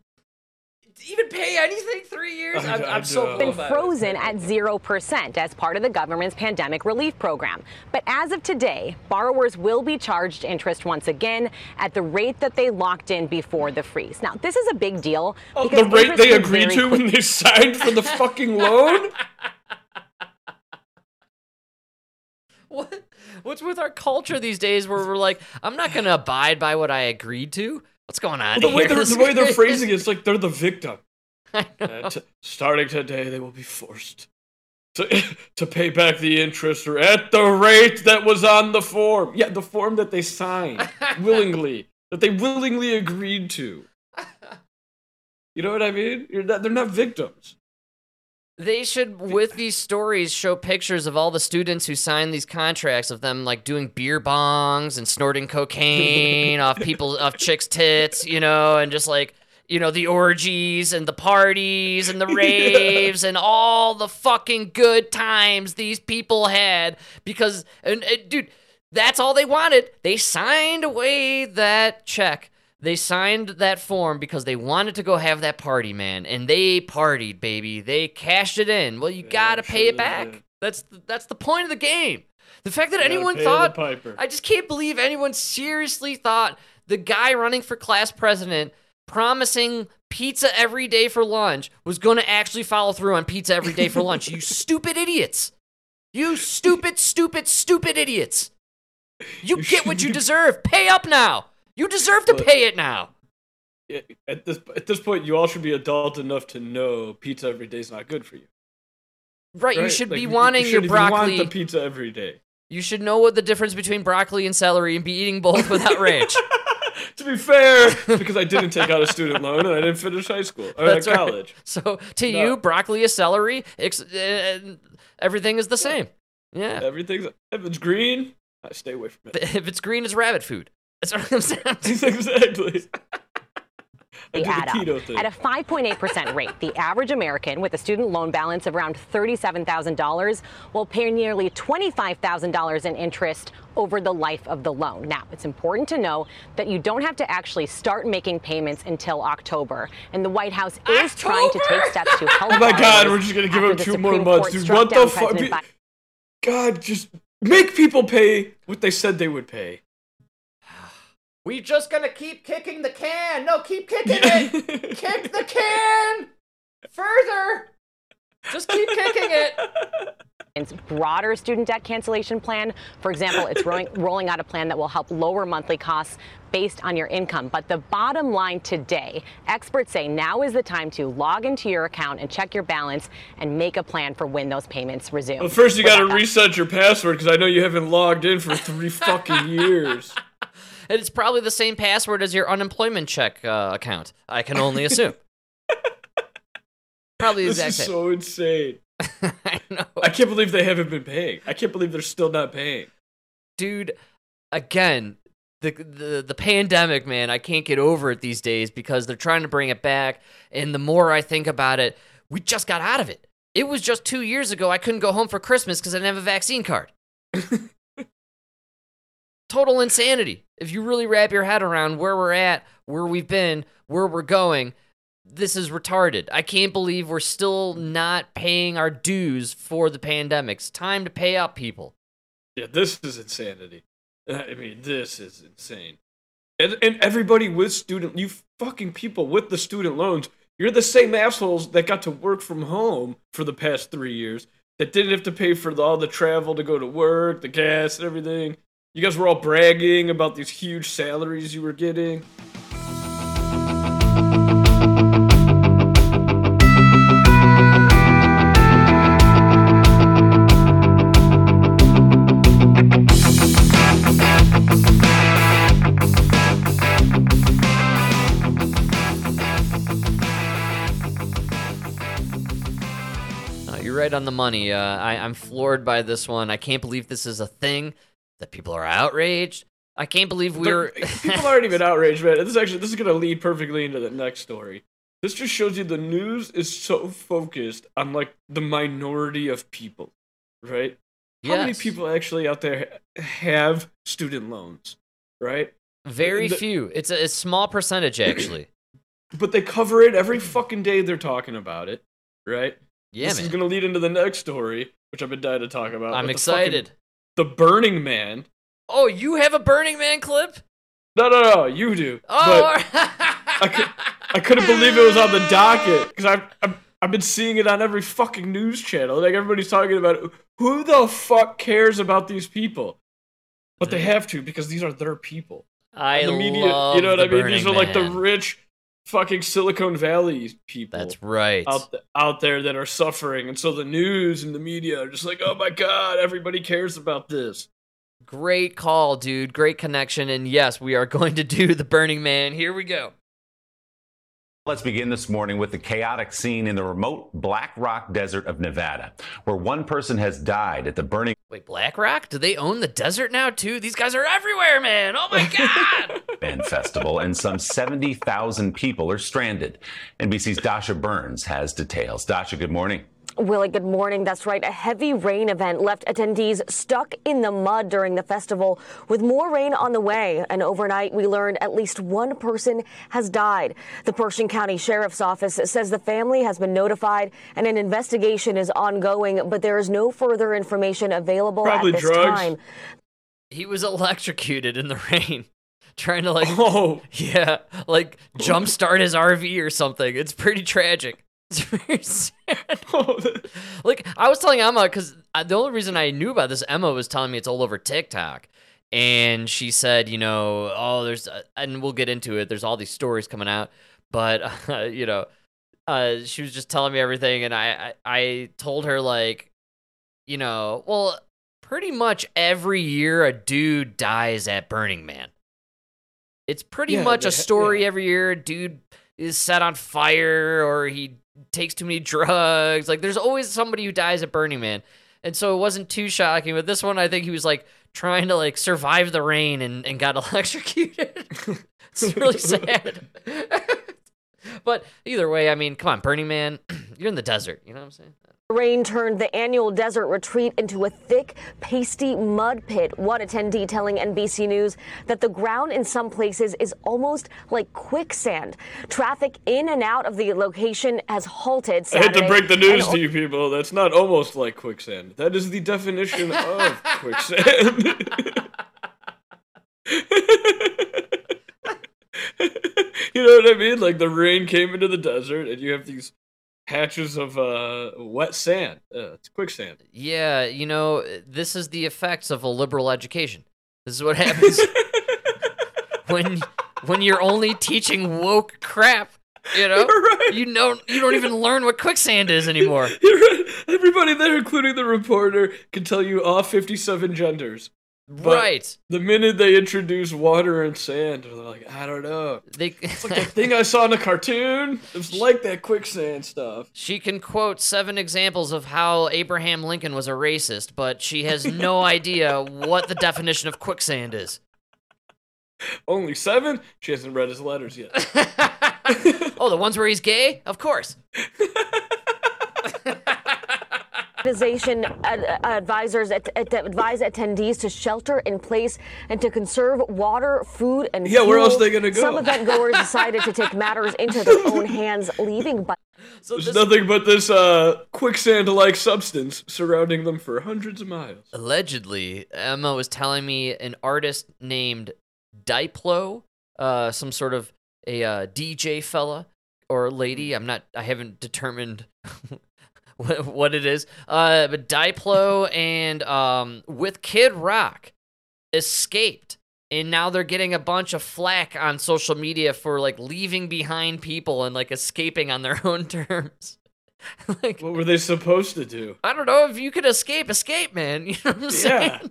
even pay anything three years? I'm, I I'm so been cool it. frozen at 0% as part of the government's pandemic relief program. But as of today, borrowers will be charged interest once again at the rate that they locked in before the freeze. Now, this is a big deal. Oh, because the rate they agreed vary to when they signed for the fucking loan? What? What's with our culture these days where we're like, I'm not going to abide by what I agreed to? What's going on the way they're the way they're phrasing it, it's like they're the victim. Uh, t- starting today, they will be forced to to pay back the interest or at the rate that was on the form. Yeah, the form that they signed willingly, that they willingly agreed to. You know what I mean? You're not, they're not victims. They should, with these stories, show pictures of all the students who signed these contracts of them like doing beer bongs and snorting cocaine off people, off chicks' tits, you know, and just like, you know, the orgies and the parties and the raves and all the fucking good times these people had because, and, and dude, that's all they wanted. They signed away that check. They signed that form because they wanted to go have that party, man, and they partied, baby. They cashed it in. Well, you gotta I'm pay sure it back. did. That's the, that's the point of the game. The fact that anyone thought. I just can't believe anyone seriously thought the guy running for class president promising pizza every day for lunch was going to actually follow through on pizza every day for lunch. You stupid idiots. You stupid, stupid, stupid idiots. You get what you deserve. Pay up now. You deserve to But- pay it now. At this at this point, you all should be adult enough to know pizza every day is not good for you. Right, you should Like, be wanting you your broccoli. Want the pizza every day. you should know what the difference between broccoli and celery and be eating both without rage. to be fair, because I didn't take out a student loan and I didn't finish high school or That's right. college. So to No. you, broccoli is celery. Ex- uh, everything is the same. Yeah. Everything's if it's green, I stay away from it. If it's green, it's rabbit food. That's what I'm saying. exactly. The do the add up. keto thing. At a 5.8% rate, the average American with a student loan balance of around $37,000 will pay nearly $25,000 in interest over the life of the loan. Now, it's important to know that you don't have to actually start making payments until October. And the White House is trying to take steps to help Oh my God, we're just gonna give after him the two more months, dude. What the fuck? Bi- God, just make people pay what they said they would pay. We just gonna keep kicking the can. No, keep kicking it. Kick the can further. Just keep kicking it. Its broader student debt cancellation plan. For example, it's rolling, rolling out a plan that will help lower monthly costs based on your income. But the bottom line today, experts say now is the time to log into your account and check your balance and make a plan for when those payments resume. Well, first you gotta reset your password because I know you haven't logged in for three fucking years. And it's probably the same password as your unemployment check uh, account. I can only assume. probably the This is same. so insane. I know. I can't believe they haven't been paying. I can't believe they're still not paying. dude again the, the the pandemic man i can't get over it these days because they're trying to bring it back and the more i think about it we just got out of it it was just two years ago i couldn't go home for christmas because i didn't have a vaccine card total insanity if you really wrap your head around where we're at where we've been where we're going this is retarded i can't believe we're still not paying our dues for the pandemics. time to pay up people Yeah, this is insanity. Uh, I mean, this is insane. And and everybody with student, you fucking people with the student loans, you're the same assholes that got to work from home for the past three years. that didn't have to pay for all the travel to go to work, the gas, and everything. You guys were all bragging about these huge salaries you were getting. Uh, you're right on the money. Uh, I, I'm floored by this one. I can't believe this is a thing. That people are outraged. I can't believe we're. People aren't even outraged, man. This is actually this is gonna lead perfectly into the next story. This just shows you the news is so focused on like the minority of people, right? How many people actually out there have student loans, right? Very The- few. It's a, a small percentage, actually. But they cover it every fucking day. They're talking about it, right? Yeah, this is gonna lead into the next story, which I've been dying to talk about. I'm excited. The Burning Man. Oh, you have a Burning Man clip? No, no, no, you do. Oh, I, could, I couldn't believe it was on the docket because I've, I've I've been seeing it on every fucking news channel. Like everybody's talking about it. Who the fuck cares about these people? But they mm. have to because these are their people. I And the media, love you know what I mean? These are like the rich fucking Silicon Valley people. That's right. Out, th- out there that are suffering, and so the news and the media are just like, oh my god, everybody cares about this. Great call, dude. Great connection. And yes, we are going to do the Burning Man. Here we go. Let's begin this morning with the chaotic scene in the remote Black Rock Desert of Nevada, where one person has died at the Burning Wait, Black Rock? Do they own the desert now, too? These guys are everywhere, man. Oh my God. Man Festival, and some 70,000 people are stranded. NBC's Dasha Burns has details. Dasha, good morning. Willie, good morning. That's right. A heavy rain event left attendees stuck in the mud during the festival with more rain on the way. And overnight, we learned at least one person has died. The Pershing County Sheriff's Office says the family has been notified and an investigation is ongoing, but there is no further information available Probably at this drugs. time. he was electrocuted in the rain. Trying to, like, Oh, yeah, like jumpstart his RV or something. It's pretty tragic. Sad. like I was telling Emma because the only reason I knew about this, Emma was telling me it's all over TikTok, and she said, you know, oh, there's, uh, and we'll get into it. There's all these stories coming out, but uh, you know, uh, she was just telling me everything, and I, I, I told her like, you know, well, pretty much every year a dude dies at Burning Man. It's pretty Yeah, much a story yeah. every year. A dude is set on fire or he takes too many drugs. Like there's always somebody who dies at Burning Man. And so it wasn't too shocking. But this one I think he was like trying to like survive the rain and, and got electrocuted. it's really sad. but either way, I mean, come on, Burning Man, you're in the desert, you know what I'm saying? Rain turned the annual desert retreat into a thick, pasty mud pit. One attendee telling NBC News that the ground in some places is almost like quicksand. Traffic in and out of the location has halted. I had to break the news to you people. That's not almost like quicksand. That is the definition of quicksand. you know what I mean? Like the rain came into the desert, and you have these patches of uh, wet sand. Uh, it's quicksand. Yeah, you know, this is the effects of a liberal education. This is what happens when when you're only teaching woke crap. You know, you don't you don't even learn what quicksand is anymore. Right. Everybody there, including the reporter, can tell you all 57 genders. But Right. The minute they introduce water and sand, they're like, I don't know. They It's like that thing I saw in a cartoon. It was like that quicksand stuff. She can quote seven examples of how Abraham Lincoln was a racist, but she has no idea what the definition of quicksand is. Only seven? She hasn't read his letters yet. Oh, the ones where he's gay? Of course. Organization ad- advisors at, at- advise attendees to shelter in place and to conserve water, food, and Yeah, where else fuel. they gonna go? Some event goers decided to take matters into their own hands, leaving. By- There's nothing but this uh, quicksand-like substance surrounding them for hundreds of miles. Allegedly, Emma was telling me an artist named Diplo, uh, some sort of a uh, DJ fella or lady. I'm not. I haven't determined what, what it is. Uh, but Diplo and um, with Kid Rock escaped. And now they're getting a bunch of flack on social media for like leaving behind people and like escaping on their own terms. like, what were they supposed to do? I don't know. If you could escape, escape, man. You know what I'm saying? Yeah.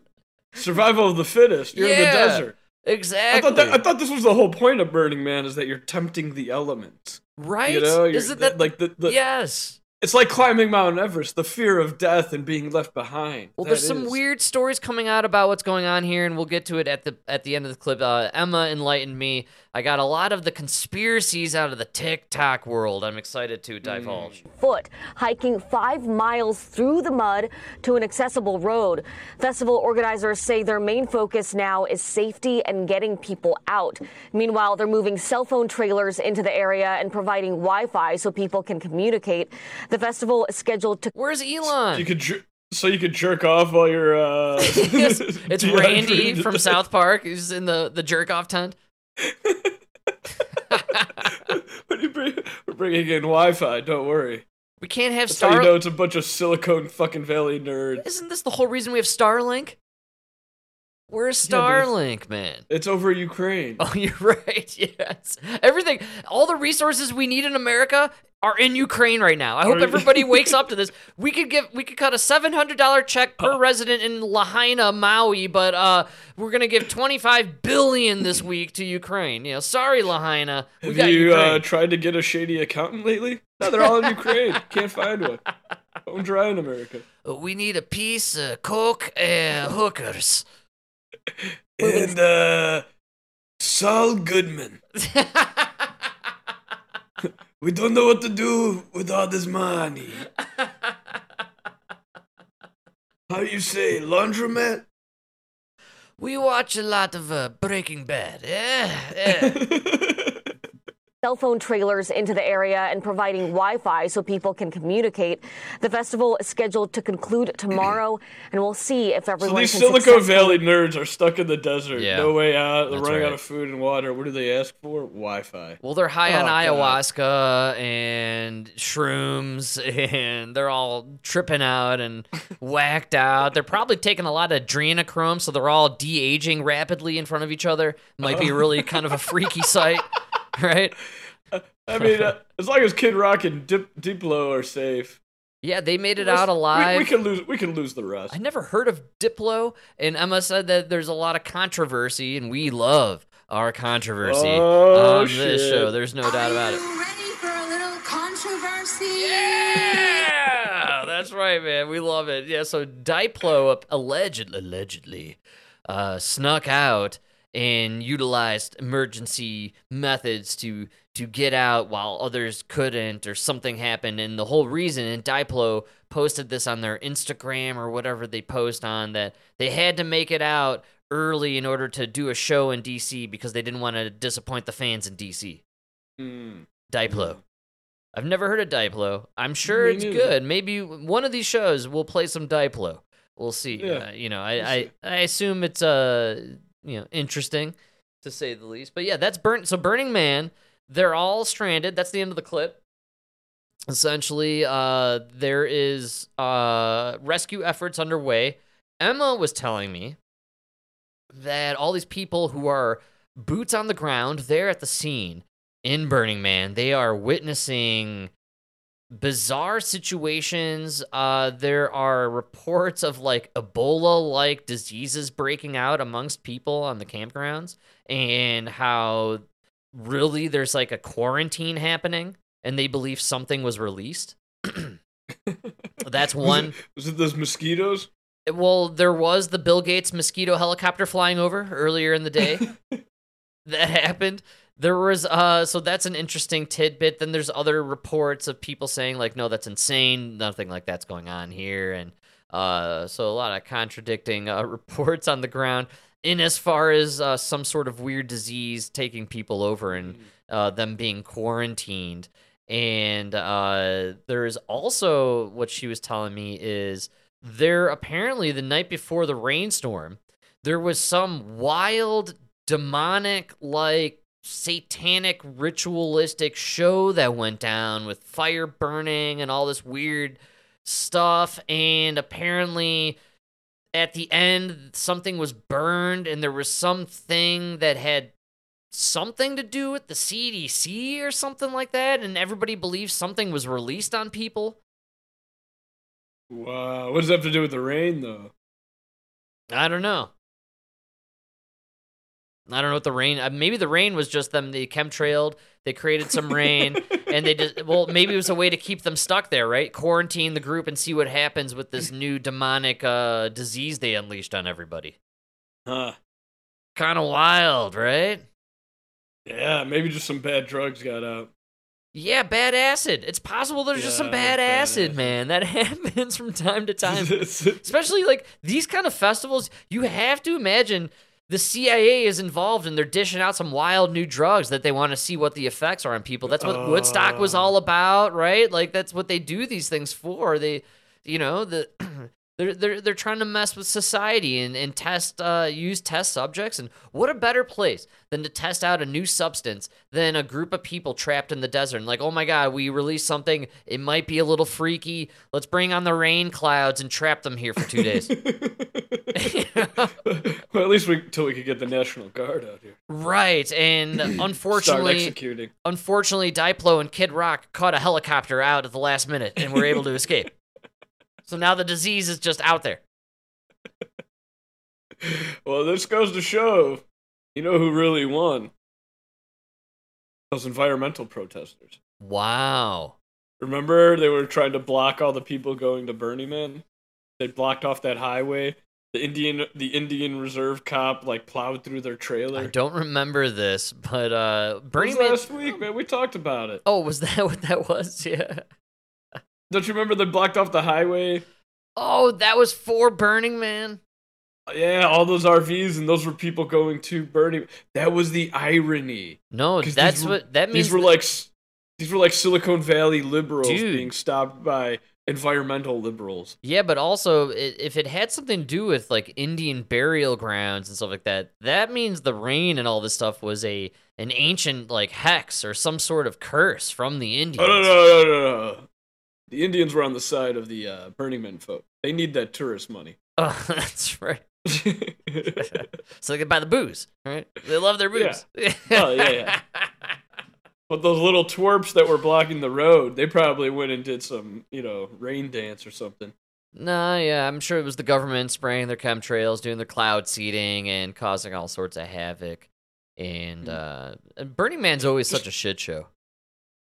Survival of the fittest. You're in the desert. Exactly. I thought that, I thought this was the whole point of Burning Man is that you're tempting the elements. right? You know, Isn't that like the, the yes? It's like climbing Mount Everest, the fear of death and being left behind. Well, That there's some weird stories coming out about what's going on here, and we'll get to it at the at the end of the clip. Uh, Emma enlightened me. I got a lot of the conspiracies out of the TikTok world. I'm excited to divulge. foot, hiking five miles through the mud to an accessible road. Festival organizers say their main focus now is safety and getting people out. Meanwhile, they're moving cell phone trailers into the area and providing Wi Fi so people can communicate. The festival is scheduled to. Where's Elon? You could jer- so you could jerk off while you're. Uh, it's it's Randy from South Park who's in the the jerk off tent. We're bringing in Wi-Fi. Don't worry. We can't have That's how Star. you know it's a bunch of Silicon fucking Valley nerds. Isn't this the whole reason we have Starlink? Where's Yeah, Starlink, man? It's over Ukraine. Oh, you're right. Yes. Everything, all the resources we need in America are in Ukraine right now. I hope everybody wakes up to this. We could give we could cut a $700 check per resident in Lahaina, Maui, but uh we're going to give 25 billion this week to Ukraine. You know, sorry Lahaina. We Have got you Ukraine. uh, tried to get a shady accountant lately? No, they're all in Ukraine. Can't find one. Bone dry in America. we need a piece of coke and hookers. And uh, Saul Goodman. we don't know what to do with all this money. How you say, laundromat? We watch a lot of uh, Breaking Bad. Yeah. yeah. Cell phone trailers into the area and providing Wi Fi so people can communicate. The festival is scheduled to conclude tomorrow, and we'll see if So these can Silicon successfully- Valley nerds are stuck in the desert. Yeah. No way out. They're That's running right. out of food and water. What do they ask for? Wi-Fi. Well, they're high on Oh, God. ayahuasca and shrooms, and they're all tripping out and whacked out. They're probably taking a lot of adrenochrome, so they're all de aging rapidly in front of each other. Might be oh. really kind of a freaky sight, right? I mean, uh, as long as Kid Rock and Dip, Diplo are safe. Yeah, they made it Let's- out alive. We, we can lose. We can lose the rest. I never heard of Diplo, and Emma said that there's a lot of controversy, and we love our controversy Oh, on this show. There's no doubt about it. Ready for a little controversy? Yeah, that's right, man. We love it. Yeah, so Diplo up- allegedly uh, snuck out and utilized emergency methods to to get out while others couldn't or something happened and the whole reason and Diplo posted this on their Instagram or whatever they post on that they had to make it out early in order to do a show in DC because they didn't want to disappoint the fans in DC. Mm. Diplo. I've never heard of Diplo. I'm sure Me it's neither. good. Maybe one of these shows will play some Diplo. We'll see. Yeah, Uh, you know, I, we'll I. I assume it's uh you know interesting to say the least. But yeah, that's burn. So Burning Man, they're all stranded. That's the end of the clip. Essentially, uh, there is uh rescue efforts underway. Emma was telling me that all these people who are boots on the ground, they're at the scene in Burning Man. They are witnessing bizarre situations. Uh, there are reports of like Ebola like diseases breaking out amongst people on the campgrounds, and how really there's like a quarantine happening, and they believe something was released. That's Was one. it, was it those mosquitoes? Well, there was the Bill Gates mosquito helicopter flying over earlier in the day. that happened. There was uh so that's an interesting tidbit. Then there's other reports of people saying like no that's insane, nothing like that's going on here and uh so a lot of contradicting uh, reports on the ground in as far as uh, some sort of weird disease taking people over and uh, them being quarantined. And uh, there's also what she was telling me is there apparently the night before the rainstorm, there was some wild demonic like satanic ritualistic show that went down with fire burning and all this weird stuff, and apparently at the end something was burned, and there was something that had something to do with the CDC or something like that, and everybody believes something was released on people. Wow. What does that have to do with the rain, though? I don't know. I don't know what the rain. Uh, maybe the rain was just them. They chemtrailed. They created some rain, and they just. Well, maybe it was a way to keep them stuck there, right? Quarantine the group and see what happens with this new demonic uh, disease they unleashed on everybody. Huh. Kind of wild, right? Yeah, maybe just some bad drugs got out. Yeah, bad acid. It's possible there's just some Yeah, bad, bad acid, man. That happens from time to time. Especially like these kind of festivals, you have to imagine the CIA is involved and they're dishing out some wild new drugs that they want to see what the effects are on people. That's what Woodstock was all oh. about, right? Like that's what they do these things for. They you know, the they're they're they're trying to mess with society and, and test uh use test subjects. And what a better place than to test out a new substance than a group of people trapped in the desert and like oh my god we released something. It might be a little freaky. Let's bring on the rain clouds and trap them here for two days. Well, at least we till we could get the National Guard out here. right and Start unfortunately executing. unfortunately Diplo and Kid Rock caught a helicopter out at the last minute and were able to escape so now the disease is just out there Well, this goes to show, you know who really won? Those environmental protesters. wow Remember, they were trying to block all the people going to Burning Man. They blocked off that highway. The Indian, the Indian Reserve cop, like plowed through their trailer. I don't remember this, but uh, was Man. last week, man. We talked about it. Oh, was that what that was? Yeah. Don't you remember they blocked off the highway? Oh, that was for Burning Man. Yeah, all those RVs and those were people going to Burning. That was the irony. No, that's were- what that means. These were that- like these were like Silicon Valley liberals Dude. being stopped by environmental liberals. yeah, but also if it had something to do with like Indian burial grounds and stuff like that, that means the rain and all this stuff was a an ancient like hex or some sort of curse from the Indians. Oh no no no no no! The Indians were on the side of the uh, Burning Man folk. They need that tourist money. Oh, that's right. so they can buy the booze, right? They love their booze. Oh yeah, yeah. But those little twerps that were blocking the road, they probably went and did some, you know, rain dance or something. Nah, yeah, I'm sure it was the government spraying their chemtrails, doing their cloud seeding, and causing all sorts of havoc. And uh, and Burning Man's always such a shit show.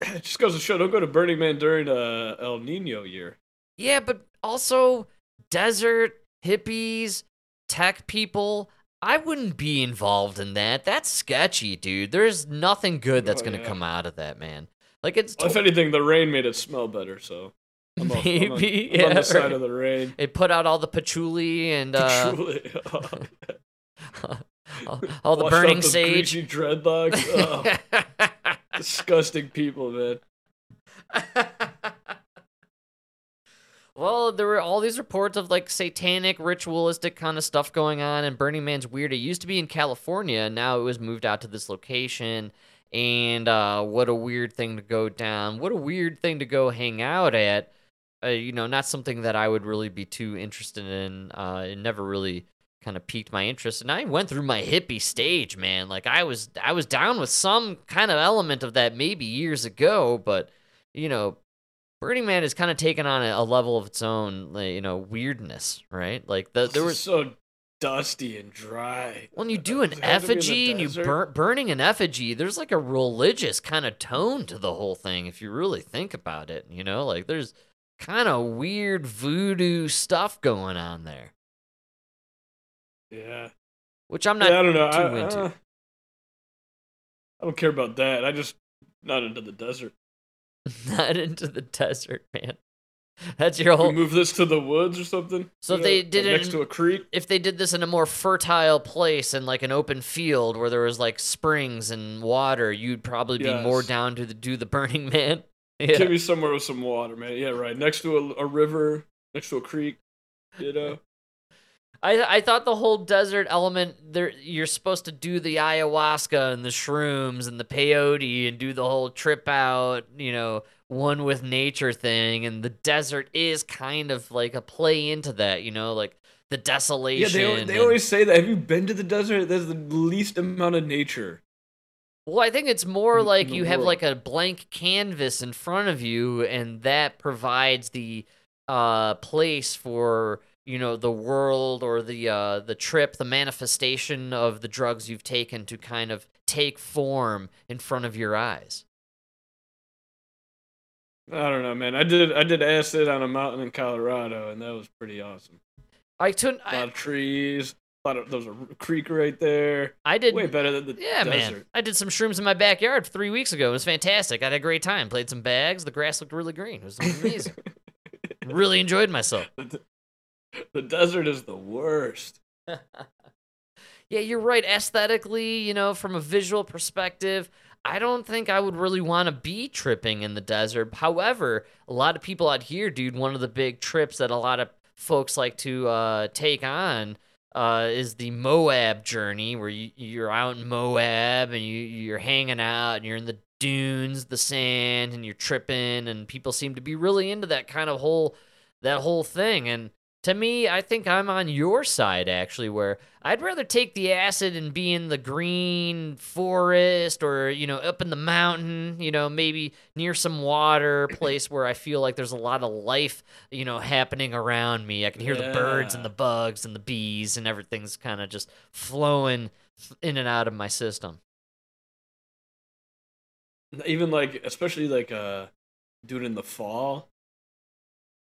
It just goes to show, don't go to Burning Man during uh, El Nino year. Yeah, but also desert hippies, tech people. I wouldn't be involved in that. That's sketchy, dude. There's nothing good that's Oh, gonna yeah. come out of that, man. Like it's Well, if anything, the rain made it smell better. So I'm, I'm on, maybe I'm yeah, on the side right. of the rain. It put out all the patchouli and uh, all, all the Washed burning sage. dreadlocks. Oh, disgusting people, man. Well, there were all these reports of like satanic, ritualistic kind of stuff going on, and Burning Man's weird. It used to be in California, and now it was moved out to this location. And uh, what a weird thing to go down. What a weird thing to go hang out at. Uh, you know, not something that I would really be too interested in. Uh, it never really kind of piqued my interest. And I went through my hippie stage, man. Like I was, I was down with some kind of element of that maybe years ago, but you know, Burning Man has kind of taken on a, a level of its own, you know, weirdness, right? Like the, there It's was so dusty and dry. when you do an Does it have to be in the effigy and you burn burning an effigy, there's like a religious kind of tone to the whole thing if you really think about it. You know, like there's kind of weird voodoo stuff going on there, Yeah. which I'm not yeah, I don't know. too I, into. uh, I don't care about that. I just not into the desert. not into the desert, man. That's your whole. move this to the woods or something. So if they know, did like it next in- to a creek. if they did this in a more fertile place and like an open field where there was like springs and water, you'd probably be more down to the, do the Burning Man. Give me somewhere with some water, man. Yeah, right. Next to a, a river, next to a creek. You know. I I thought the whole desert element there you're supposed to do the ayahuasca and the shrooms and the peyote and do the whole trip out, you know, one with nature thing, and the desert is kind of like a play into that, you know, like the desolation. Yeah, they, they and- always say that. Have you been to the desert? There's the least amount of nature. Well, I think it's more like you have like a blank canvas in front of you, and that provides the uh, place for you know the world or the uh, the trip, the manifestation of the drugs you've taken to kind of take form in front of your eyes. I don't know, man. I did I did acid on a mountain in Colorado, and that was pretty awesome. I took A lot of trees. A lot of there was a creek right there. I did way better than the Yeah, man. I did some shrooms in my backyard three weeks ago. It was fantastic. I had a great time. Played some bags. The grass looked really green. It was amazing. really enjoyed myself. The desert is the worst. Yeah, you're right. Aesthetically, you know, from a visual perspective, I don't think I would really want to be tripping in the desert. However, a lot of people out here, dude, one of the big trips that a lot of folks like to uh, take on uh, is the Moab journey, where you, you're out in Moab and you, you're hanging out and you're in the dunes, the sand, and you're tripping, and people seem to be really into that kind of whole that whole thing. And to me, I think I'm on your side actually, where I'd rather take the acid and be in the green forest or, you know, up in the mountain, you know, maybe near some water, place where I feel like there's a lot of life, you know, happening around me. I can hear the birds and the bugs and the bees and everything's kind of just flowing in and out of my system. Even like, especially like uh, doing in the fall.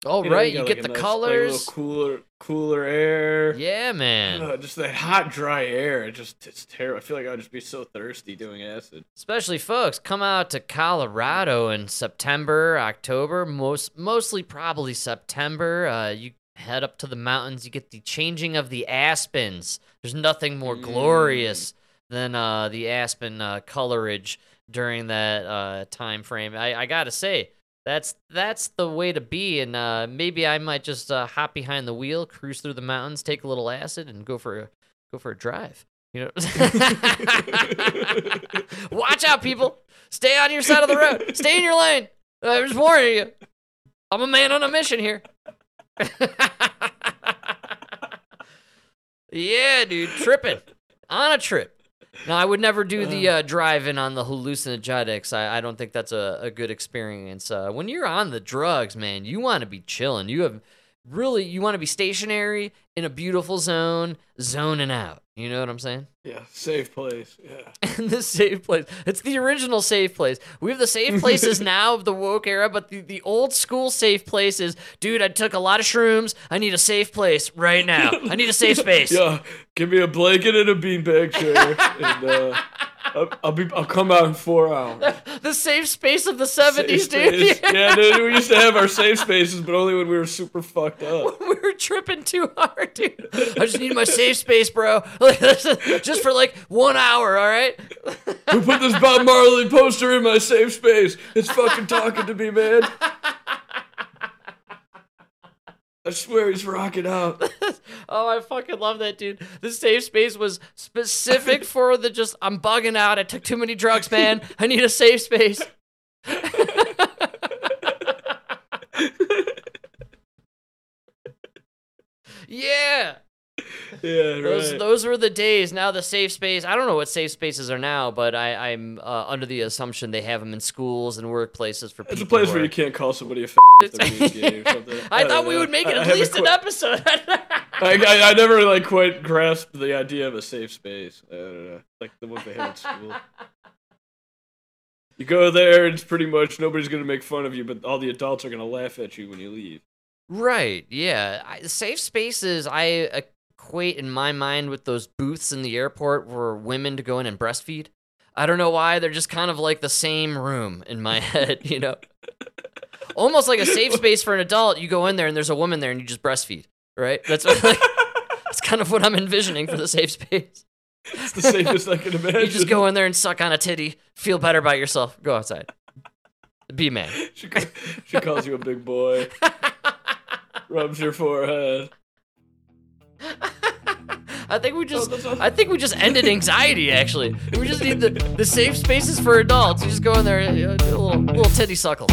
Oh, You know, right. got, You like, get the nice, like, colors. cooler, cooler air. Yeah, man. Uh, just that hot, dry air. It just it's terrible. I feel like I would just be so thirsty doing acid. Especially folks, come out to Colorado in September, October, most mostly probably September. Uh, you head up to the mountains, you get the changing of the aspens. There's nothing more glorious than uh, the aspen uh, colorage during that uh, time frame. I, I gotta say, that's that's the way to be. And uh, maybe I might just uh, hop behind the wheel, cruise through the mountains, take a little acid, and go for a go for a drive. You know. Watch out, people. Stay on your side of the road. Stay in your lane. I'm just warning you. I'm a man on a mission here. yeah, dude, tripping on a trip. Now, I would never do the uh, drive-in on the hallucinogenics. I, I don't think that's a, a good experience. Uh, when you're on the drugs, man, you want to be chilling. You have really you want to be stationary in a beautiful zone, zoning out. You know what I'm saying? Yeah, safe place. Yeah. And the safe place. It's the original safe place. We have the safe places now of the woke era, but the, the old school safe place is, dude, I took a lot of shrooms. I need a safe place right now. I need a safe space. Yeah, give me a blanket and a beanbag chair, and uh, I'll, I'll be I'll come out in four hours. The safe space of the 70s, dude. Yeah, dude, we used to have our safe spaces, but only when we were super fucked up. When we were tripping too hard, dude. I just need my safe space, bro. Like, just for like one hour, all right? Who put this Bob Marley poster in my safe space? It's fucking talking to me, man. I swear he's rocking out. Oh, I fucking love that, dude. The safe space was specific for the just, I'm bugging out. I took too many drugs, man. I need a safe space. yeah. Yeah, Those right. those were the days. Now the safe space. I don't know what safe spaces are now, but I, I'm uh, under the assumption they have them in schools and workplaces for It's a place where you can't call somebody a f- if they're being gay or something. I don't thought we know. would make it I- I at haven't least an episode. I, I, I never like quite grasped the idea of a safe space. I don't know, like the ones they have at school. You go there, and it's pretty much nobody's gonna make fun of you, but all the adults are gonna laugh at you when you leave. Right. Yeah. I, safe spaces. I equate in my mind with those booths in the airport where women to go in and breastfeed. I don't know why. They're just kind of like the same room in my head. You know, almost like a safe space for an adult. You go in there and there's a woman there and you just breastfeed. Right. That's what, like, that's kind of what I'm envisioning for the safe space. It's the safest I can imagine. You just go in there and suck on a titty, feel better about yourself, go outside. Be man. She, she calls you a big boy. Rubs your forehead. I think we just oh, I think we just ended anxiety actually. We just need the, the safe spaces for adults. You just go in there, do a little little titty suckle.